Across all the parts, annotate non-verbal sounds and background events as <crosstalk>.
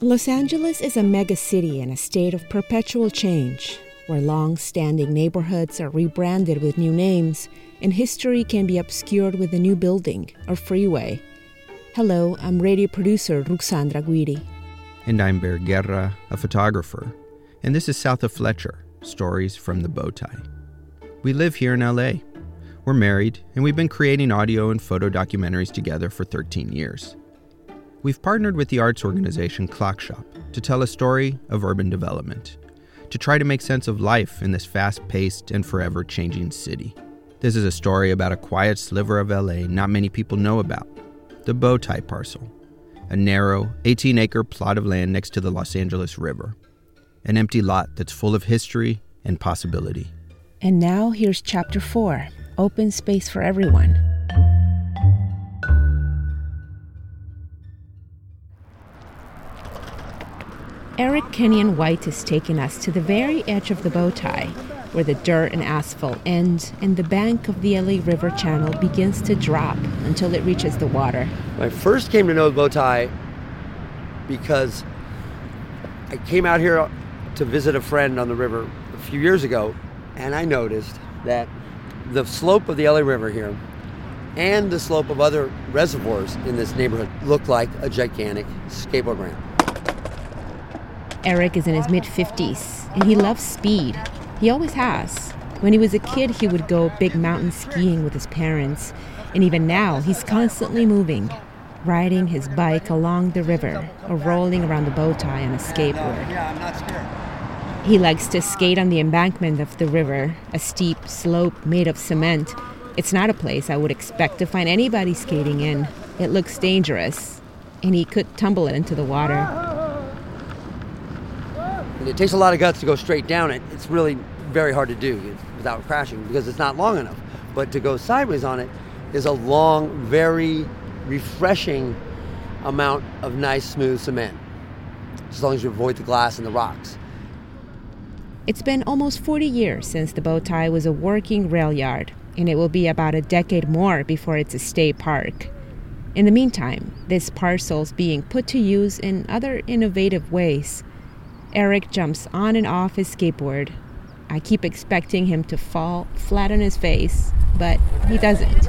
Los Angeles is a megacity in a state of perpetual change, where long standing neighborhoods are rebranded with new names and history can be obscured with a new building or freeway. Hello, I'm radio producer Ruxandra Guidi. And I'm Bear Guerra, a photographer. And this is South of Fletcher Stories from the Bowtie. We live here in LA. We're married, and we've been creating audio and photo documentaries together for 13 years. We've partnered with the arts organization Clock Shop to tell a story of urban development, to try to make sense of life in this fast paced and forever changing city. This is a story about a quiet sliver of LA not many people know about the Bowtie Parcel, a narrow, 18 acre plot of land next to the Los Angeles River, an empty lot that's full of history and possibility. And now here's chapter four open space for everyone. Eric Kenyon White is taking us to the very edge of the bow tie, where the dirt and asphalt end and the bank of the LA River Channel begins to drop until it reaches the water. I first came to know the bow tie because I came out here to visit a friend on the river a few years ago, and I noticed that the slope of the LA River here and the slope of other reservoirs in this neighborhood look like a gigantic skateboard ramp. Eric is in his mid 50s and he loves speed. He always has. When he was a kid, he would go big mountain skiing with his parents, and even now, he's constantly moving, riding his bike along the river or rolling around the bow tie on a skateboard. He likes to skate on the embankment of the river, a steep slope made of cement. It's not a place I would expect to find anybody skating in. It looks dangerous, and he could tumble it into the water. And it takes a lot of guts to go straight down it. It's really very hard to do without crashing because it's not long enough. But to go sideways on it is a long, very refreshing amount of nice, smooth cement, as long as you avoid the glass and the rocks. It's been almost 40 years since the Bowtie was a working rail yard, and it will be about a decade more before it's a state park. In the meantime, this parcel's being put to use in other innovative ways. Eric jumps on and off his skateboard. I keep expecting him to fall flat on his face, but he doesn't.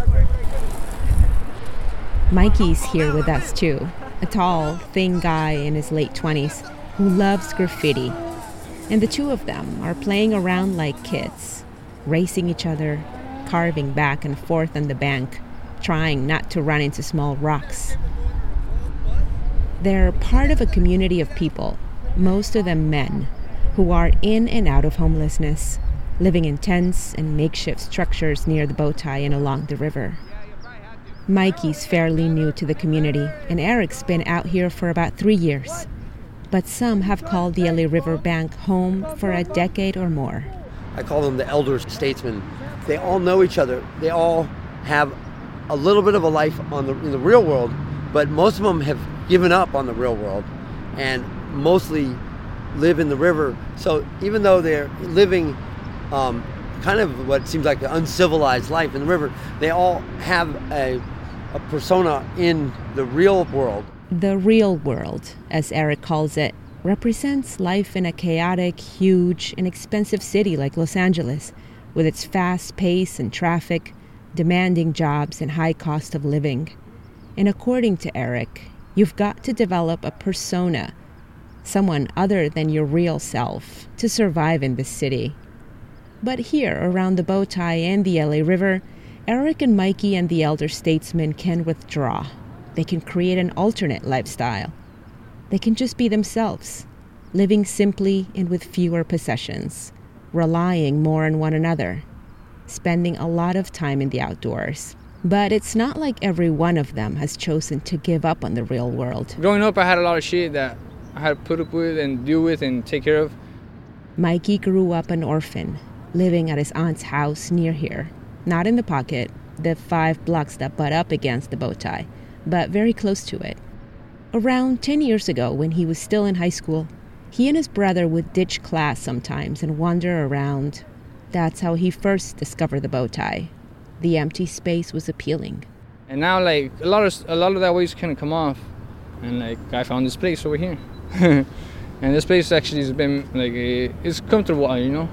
Mikey's here with us too, a tall, thin guy in his late 20s who loves graffiti. And the two of them are playing around like kids, racing each other, carving back and forth on the bank, trying not to run into small rocks. They're part of a community of people, most of them men, who are in and out of homelessness, living in tents and makeshift structures near the Bowtie and along the river. Mikey's fairly new to the community, and Eric's been out here for about three years. But some have called the LA River Bank home for a decade or more. I call them the elder statesmen. They all know each other. They all have a little bit of a life on the, in the real world, but most of them have given up on the real world and mostly live in the river. So even though they're living um, kind of what seems like an uncivilized life in the river, they all have a, a persona in the real world. The real world, as Eric calls it, represents life in a chaotic, huge, and expensive city like Los Angeles, with its fast pace and traffic, demanding jobs, and high cost of living. And according to Eric, you've got to develop a persona, someone other than your real self, to survive in this city. But here, around the Bowtie and the LA River, Eric and Mikey and the elder statesmen can withdraw. They can create an alternate lifestyle. They can just be themselves, living simply and with fewer possessions, relying more on one another, spending a lot of time in the outdoors. But it's not like every one of them has chosen to give up on the real world. Growing up, I had a lot of shit that I had to put up with and deal with and take care of. Mikey grew up an orphan, living at his aunt's house near here, not in the pocket, the five blocks that butt up against the bow tie, but very close to it. Around 10 years ago, when he was still in high school, he and his brother would ditch class sometimes and wander around. That's how he first discovered the bow tie. The empty space was appealing. And now, like a lot of a lot of that waste kind of come off, and like I found this place over here. <laughs> and this place actually has been like uh, it's comfortable, you know.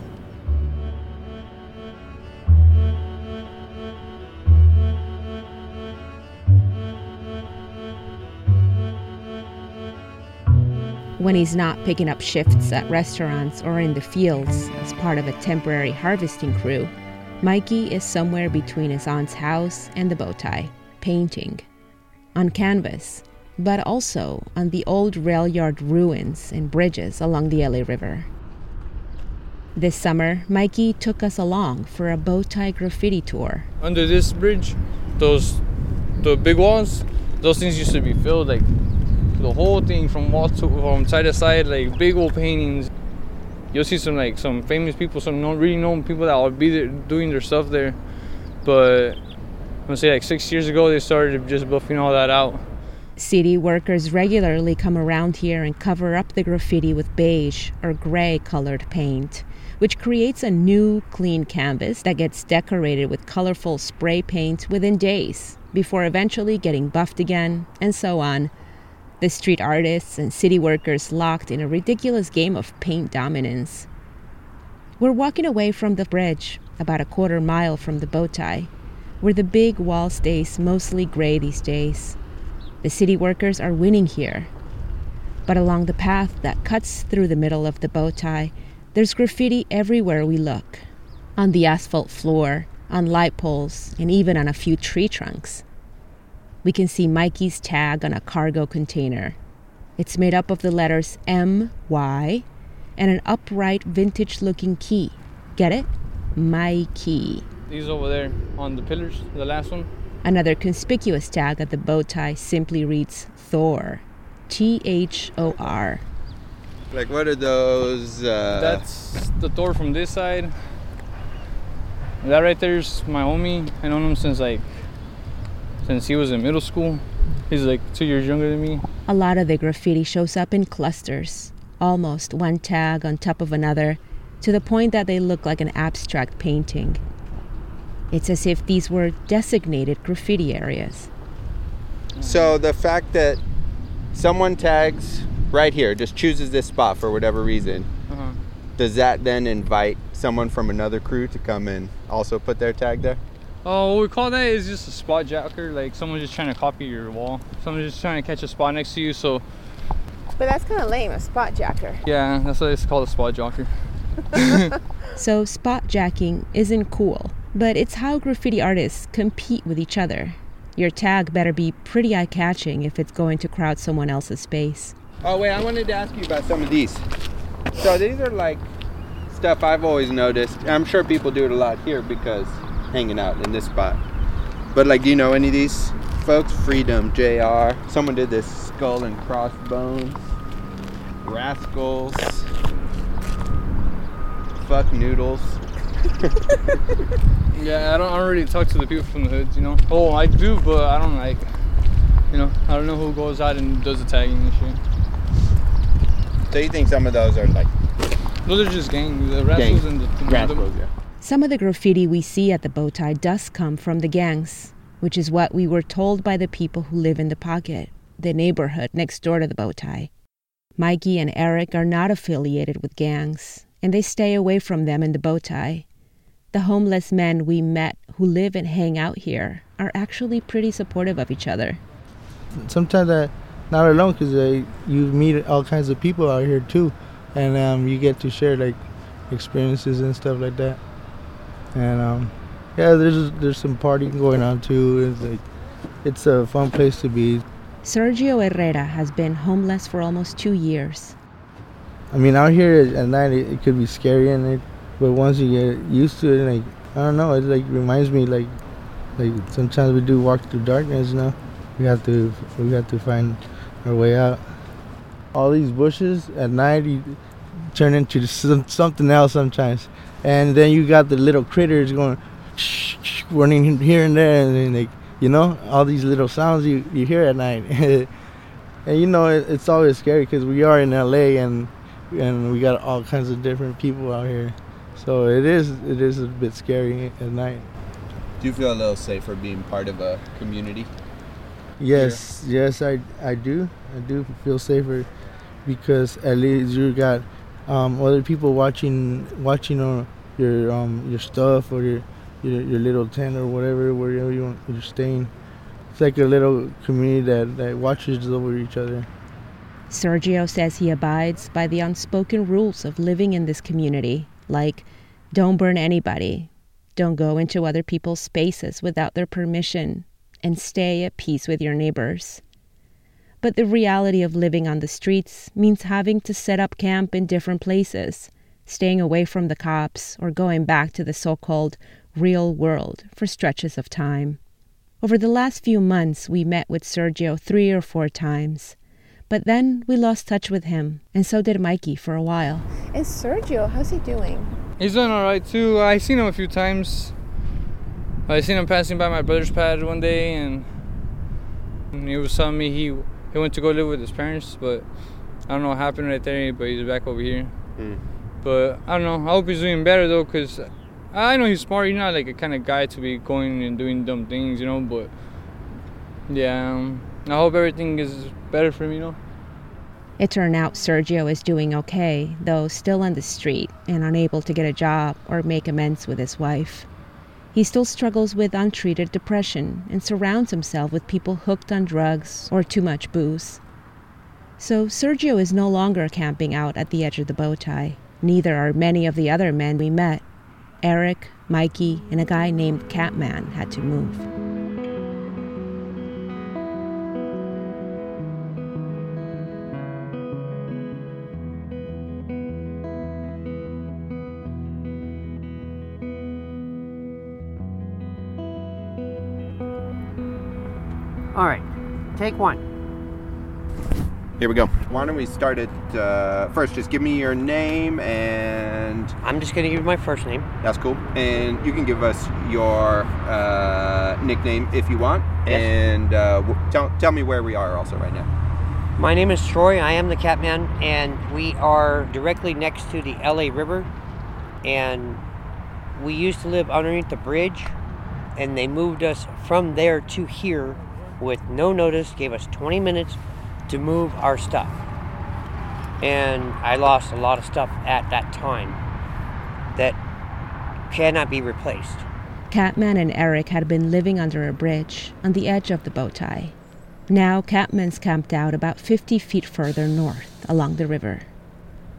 When he's not picking up shifts at restaurants or in the fields as part of a temporary harvesting crew, Mikey is somewhere between his aunt's house and the bow tie, painting. On canvas, but also on the old rail yard ruins and bridges along the LA River. This summer, Mikey took us along for a bow tie graffiti tour. Under this bridge, those the big ones, those things used to be filled like the whole thing from wall to from side to side, like big old paintings. You'll see some like some famous people, some not really known people that will be there doing their stuff there. But I'm gonna say like six years ago they started just buffing all that out. City workers regularly come around here and cover up the graffiti with beige or gray colored paint, which creates a new, clean canvas that gets decorated with colorful spray paint within days, before eventually getting buffed again, and so on. The street artists and city workers locked in a ridiculous game of paint dominance. We're walking away from the bridge, about a quarter mile from the bow tie, where the big wall stays mostly gray these days. The city workers are winning here. But along the path that cuts through the middle of the bow tie, there's graffiti everywhere we look on the asphalt floor, on light poles, and even on a few tree trunks. We can see Mikey's tag on a cargo container. It's made up of the letters M, Y, and an upright vintage looking key. Get it? My key. These over there on the pillars, the last one. Another conspicuous tag at the bow tie simply reads Thor. T H O R. Like, what are those? Uh... That's the Thor from this side. That right there's my homie. I known him since like since he was in middle school. He's like two years younger than me. A lot of the graffiti shows up in clusters, almost one tag on top of another, to the point that they look like an abstract painting. It's as if these were designated graffiti areas. So the fact that someone tags right here, just chooses this spot for whatever reason, Uh-huh. does that then invite someone from another crew to come and also put their tag there? Oh, what we call that is just a spot jacker. Like someone's just trying to copy your wall. Someone's just trying to catch a spot next to you. So But that's kind of lame, a spot jacker. yeah, that's what it's called, a spot jacker. <laughs> <laughs> So, spot jacking isn't cool, but it's how graffiti artists compete with each other. Your tag better be pretty eye catching if it's going to crowd someone else's space. Oh wait, I wanted to ask you about some of these. So these are like stuff I've always noticed. I'm sure people do it a lot here because hanging out in this spot. But like, do you know any of these folks? Freedom, JR. Someone did this skull and crossbones. Rascals. Fuck noodles. <laughs> Yeah, I don't, I don't really talk to the people from the hoods, you know. Oh, I do, but I don't like, you know, I don't know who goes out and does the tagging and shit. So you think some of those are like Those are just gangs, the rascals Gang- and the, the rascals? Yeah. Some of the graffiti we see at the bow tie does come from the gangs, which is what we were told by the people who live in the pocket, the neighborhood next door to the bow tie. Mikey and Eric are not affiliated with gangs, and they stay away from them in the bow tie. The homeless men we met who live and hang out here are actually pretty supportive of each other. sometimes I not alone because you meet all kinds of people out here too, and um, you get to share like experiences and stuff like that. And um, yeah, there's there's some partying going on too. It's like it's a fun place to be. Sergio Herrera has been homeless for almost two years. I mean, out here at night it, it could be scary and it, but once you get used to it, like I don't know, it like reminds me like like sometimes we do walk through darkness. You know, we have to we have to find our way out. All these bushes at night you turn into some, something else sometimes, and then you got the little critters going shh, running here and there, and then like you know all these little sounds you you hear at night. <laughs> And you know it, it's always scary because we are in LA and and we got all kinds of different people out here, so it is it is a bit scary at night. Do you feel a little safer being part of a community? Yes, yes, I I do I do feel safer because at least you got um, other people watching watching uh, your um, your stuff or your, your your little tent or whatever wherever you want, you're staying. It's like a little community that, that watches over each other. Sergio says he abides by the unspoken rules of living in this community, like don't burn anybody, don't go into other people's spaces without their permission, and stay at peace with your neighbors. But the reality of living on the streets means having to set up camp in different places, staying away from the cops, or going back to the so called real world for stretches of time. Over the last few months, we met with Sergio three or four times. But then we lost touch with him, and so did Mikey for a while. And Sergio, how's he doing? He's doing all right too. I seen him a few times. I seen him passing by my brother's pad one day, and he was telling me he he went to go live with his parents, but I don't know what happened right there. But he's back over here. Mm. But I don't know. I hope he's doing better though, cause I know he's smart. He's not like a kind of guy to be going and doing dumb things, you know. But yeah, um, I hope everything is better for him, you know. It turned out Sergio is doing okay, though still on the street and unable to get a job or make amends with his wife. He still struggles with untreated depression and surrounds himself with people hooked on drugs or too much booze. So Sergio is no longer camping out at the edge of the bow tie. Neither are many of the other men we met. Eric, Mikey, and a guy named Catman had to move. Take one. Here we go. Why don't we start it uh, first? Just give me your name and I'm just gonna give you my first name. that's cool. And you can give us your uh, nickname if you want. Yes. And uh, w- tell, tell me where we are also right now. My name is Troy. I am the Catman, and we are directly next to the LA River. And we used to live underneath the bridge, and they moved us from there to here with no notice, gave us 20 minutes to move our stuff. And I lost a lot of stuff at that time that cannot be replaced. Catman and Eric had been living under a bridge on the edge of the bow tie. Now Catman's camped out about 50 feet further north along the river.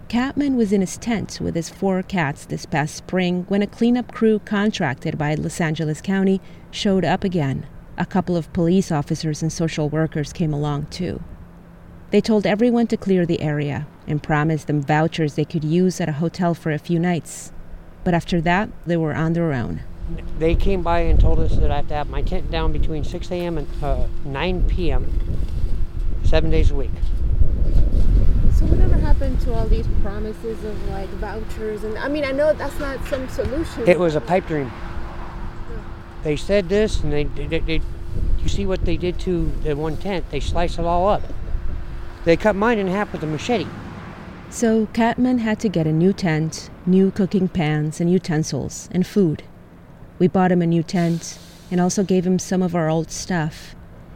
Catman was in his tent with his four cats this past spring when a cleanup crew contracted by Los Angeles County showed up again. A couple of police officers and social workers came along too. They told everyone to clear the area and promised them vouchers they could use at a hotel for a few nights. But after that, they were on their own. They came by and told us that I have to have my tent down between 6 a.m. and uh, 9 p.m. seven days a week. So whatever happened to all these promises of like vouchers and I mean I know that's not some solution. It was a pipe dream. They said this, and they, they, they, you see what they did to the one tent? They sliced it all up. They cut mine in half with a machete. So Catman had to get a new tent, new cooking pans and utensils, and food. We bought him a new tent and also gave him some of our old stuff.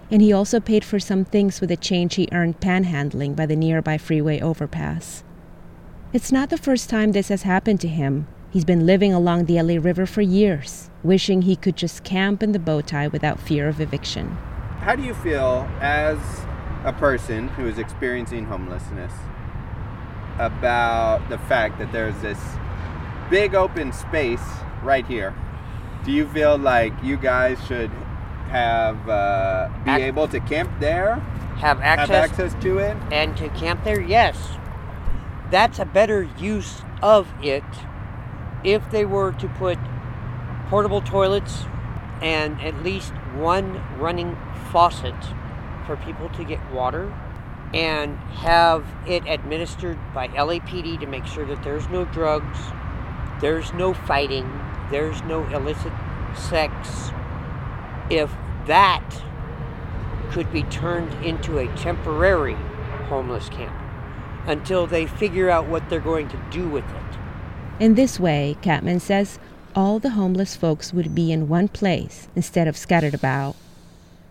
And he also paid for some things with the change he earned panhandling by the nearby freeway overpass. It's not the first time this has happened to him. He's been living along the LA River for years, wishing he could just camp in the bow tie without fear of eviction. How do you feel as a person who is experiencing homelessness about the fact that there's this big open space right here? Do you feel like you guys should have uh, be Ac- able to camp there, Have access, have access to it? and to camp there? Yes. That's a better use of it if they were to put portable toilets and at least one running faucet for people to get water and have it administered by LAPD to make sure that there's no drugs, there's no fighting, there's no illicit sex. If that could be turned into a temporary homeless camp until they figure out what they're going to do with it. In this way, Catman says, all the homeless folks would be in one place instead of scattered about.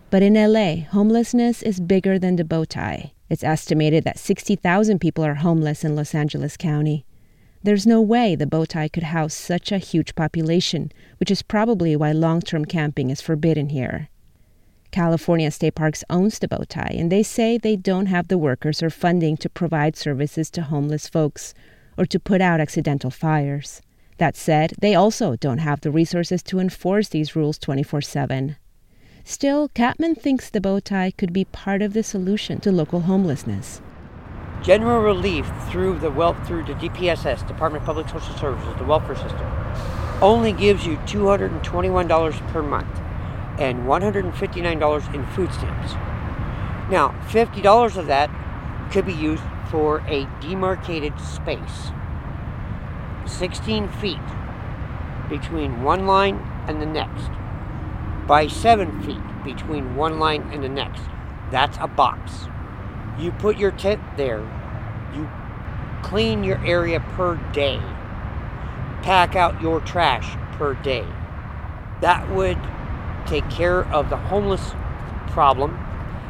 But in LA, homelessness is bigger than the bow tie. It's estimated that 60,000 people are homeless in Los Angeles County. There's no way the Bowtie could house such a huge population, which is probably why long term camping is forbidden here. California State Parks owns the Bowtie, and they say they don't have the workers or funding to provide services to homeless folks or to put out accidental fires. That said, they also don't have the resources to enforce these rules 24 7. Still, Catman thinks the bow tie could be part of the solution to local homelessness. General relief through the wealth through the DPSS, Department of Public Social Services, the welfare system, only gives you $221 per month and $159 in food stamps. Now, $50 of that could be used for a demarcated space. 16 feet between one line and the next by seven feet between one line and the next. That's a box. You put your tent there. You clean your area per day. Pack out your trash per day. That would take care of the homeless problem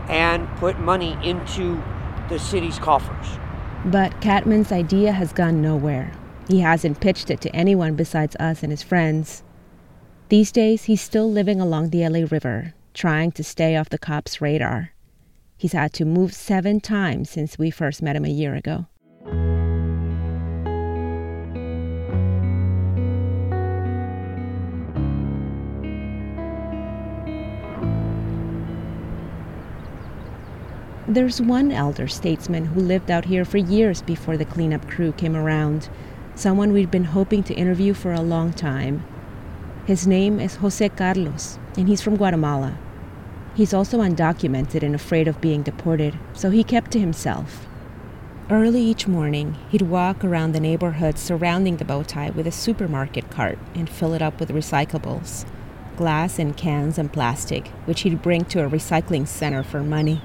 and put money into the city's coffers. But Catman's idea has gone nowhere. He hasn't pitched it to anyone besides us and his friends. These days, he's still living along the LA River, trying to stay off the cops' radar. He's had to move seven times since we first met him a year ago. There's one elder statesman who lived out here for years before the cleanup crew came around, someone we'd been hoping to interview for a long time. His name is Jose Carlos, and he's from Guatemala. He's also undocumented and afraid of being deported, so he kept to himself. Early each morning, he'd walk around the neighborhood surrounding the Bowtie with a supermarket cart and fill it up with recyclables glass and cans and plastic, which he'd bring to a recycling center for money.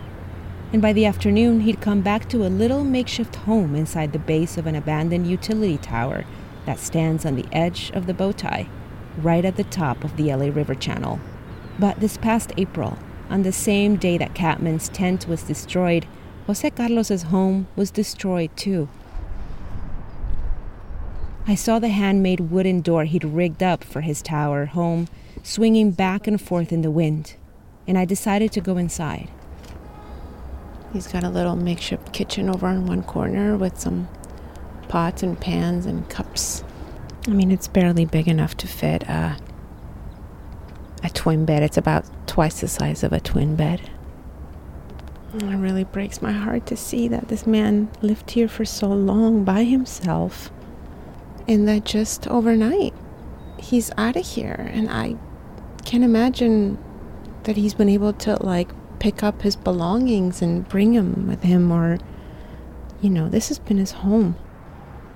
And by the afternoon, he'd come back to a little makeshift home inside the base of an abandoned utility tower that stands on the edge of the Bowtie right at the top of the LA River Channel. But this past April, on the same day that Catman's tent was destroyed, Jose Carlos's home was destroyed too. I saw the handmade wooden door he'd rigged up for his tower home swinging back and forth in the wind, and I decided to go inside. He's got a little makeshift kitchen over in one corner with some pots and pans and cups I mean, it's barely big enough to fit a, a twin bed. It's about twice the size of a twin bed. It really breaks my heart to see that this man lived here for so long by himself and that just overnight he's out of here. And I can't imagine that he's been able to, like, pick up his belongings and bring them with him, or, you know, this has been his home.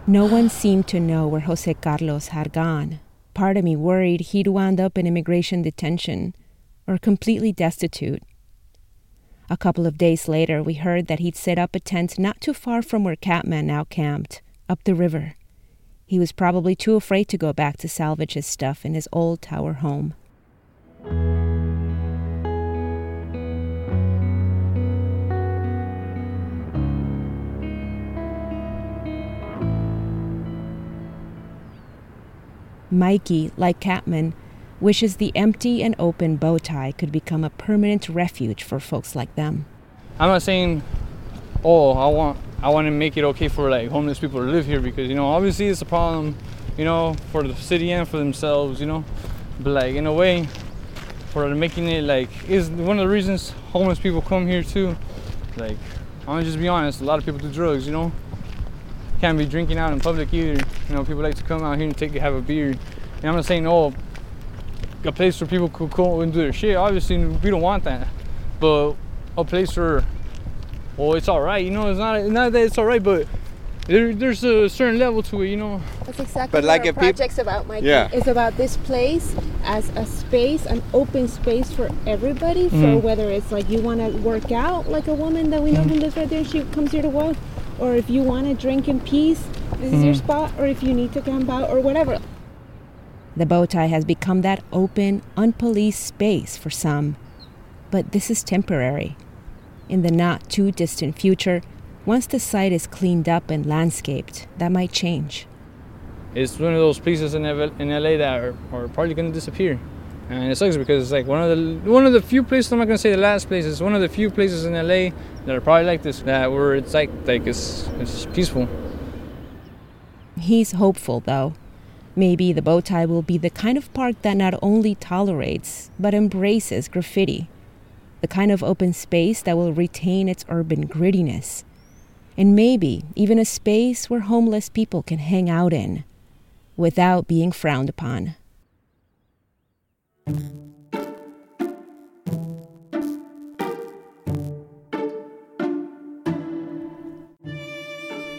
No one seemed to know where Jose Carlos had gone. Part of me worried he'd wound up in immigration detention or completely destitute. A couple of days later, we heard that he'd set up a tent not too far from where Catman now camped, up the river. He was probably too afraid to go back to salvage his stuff in his old tower home. Mikey, like Catman, wishes the empty and open bow tie could become a permanent refuge for folks like them. I'm not saying, oh, I want I want to make it okay for like homeless people to live here because you know obviously it's a problem, you know, for the city and for themselves, you know, but like in a way, for making it like is one of the reasons homeless people come here too. Like I'm gonna just be honest, a lot of people do drugs, you know, can't be drinking out in public either. You know, people like to come out here and take have a beer. And I'm not saying, oh, a place where people could go and do their shit. Obviously, we don't want that. But a place where, well, it's all right. You know, it's not not that it's all right, but there, there's a certain level to it. You know. That's exactly but what like our project's about, Mike. Yeah. It's about this place as a space, an open space for everybody. Mm-hmm. For whether it's like you want to work out, like a woman that we know who lives right there, she comes here to work or if you want to drink in peace, this mm is your mm-hmm. spot, or if you need to camp out, or whatever. The Bowtie has become that open, unpoliced space for some, but this is temporary. In the not too distant future, once the site is cleaned up and landscaped, that might change. It's one of those places in, in LA that are, are probably going to disappear. And it sucks because it's like one of the one of the few places I'm not gonna say the last place. It's one of the few places in LA that are probably like this, that where it's like like it's it's peaceful. He's hopeful though. Maybe the bow tie will be the kind of park that not only tolerates but embraces graffiti, the kind of open space that will retain its urban grittiness, and maybe even a space where homeless people can hang out in without being frowned upon.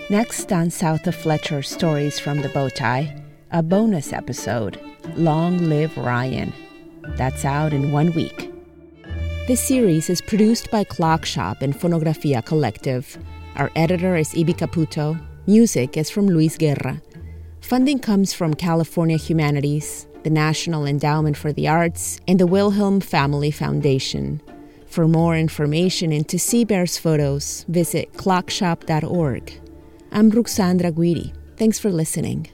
Next on South of Fletcher Stories from the Bowtie, a bonus episode Long Live Ryan. That's out in one week. This series is produced by Clock Shop and Fonografia Collective. Our editor is Ibi Caputo. Music is from Luis Guerra. Funding comes from California Humanities, the National Endowment for the Arts, and the Wilhelm Family Foundation. For more information and to see Bear's photos, visit clockshop.org. I'm Ruxandra Guidi. Thanks for listening.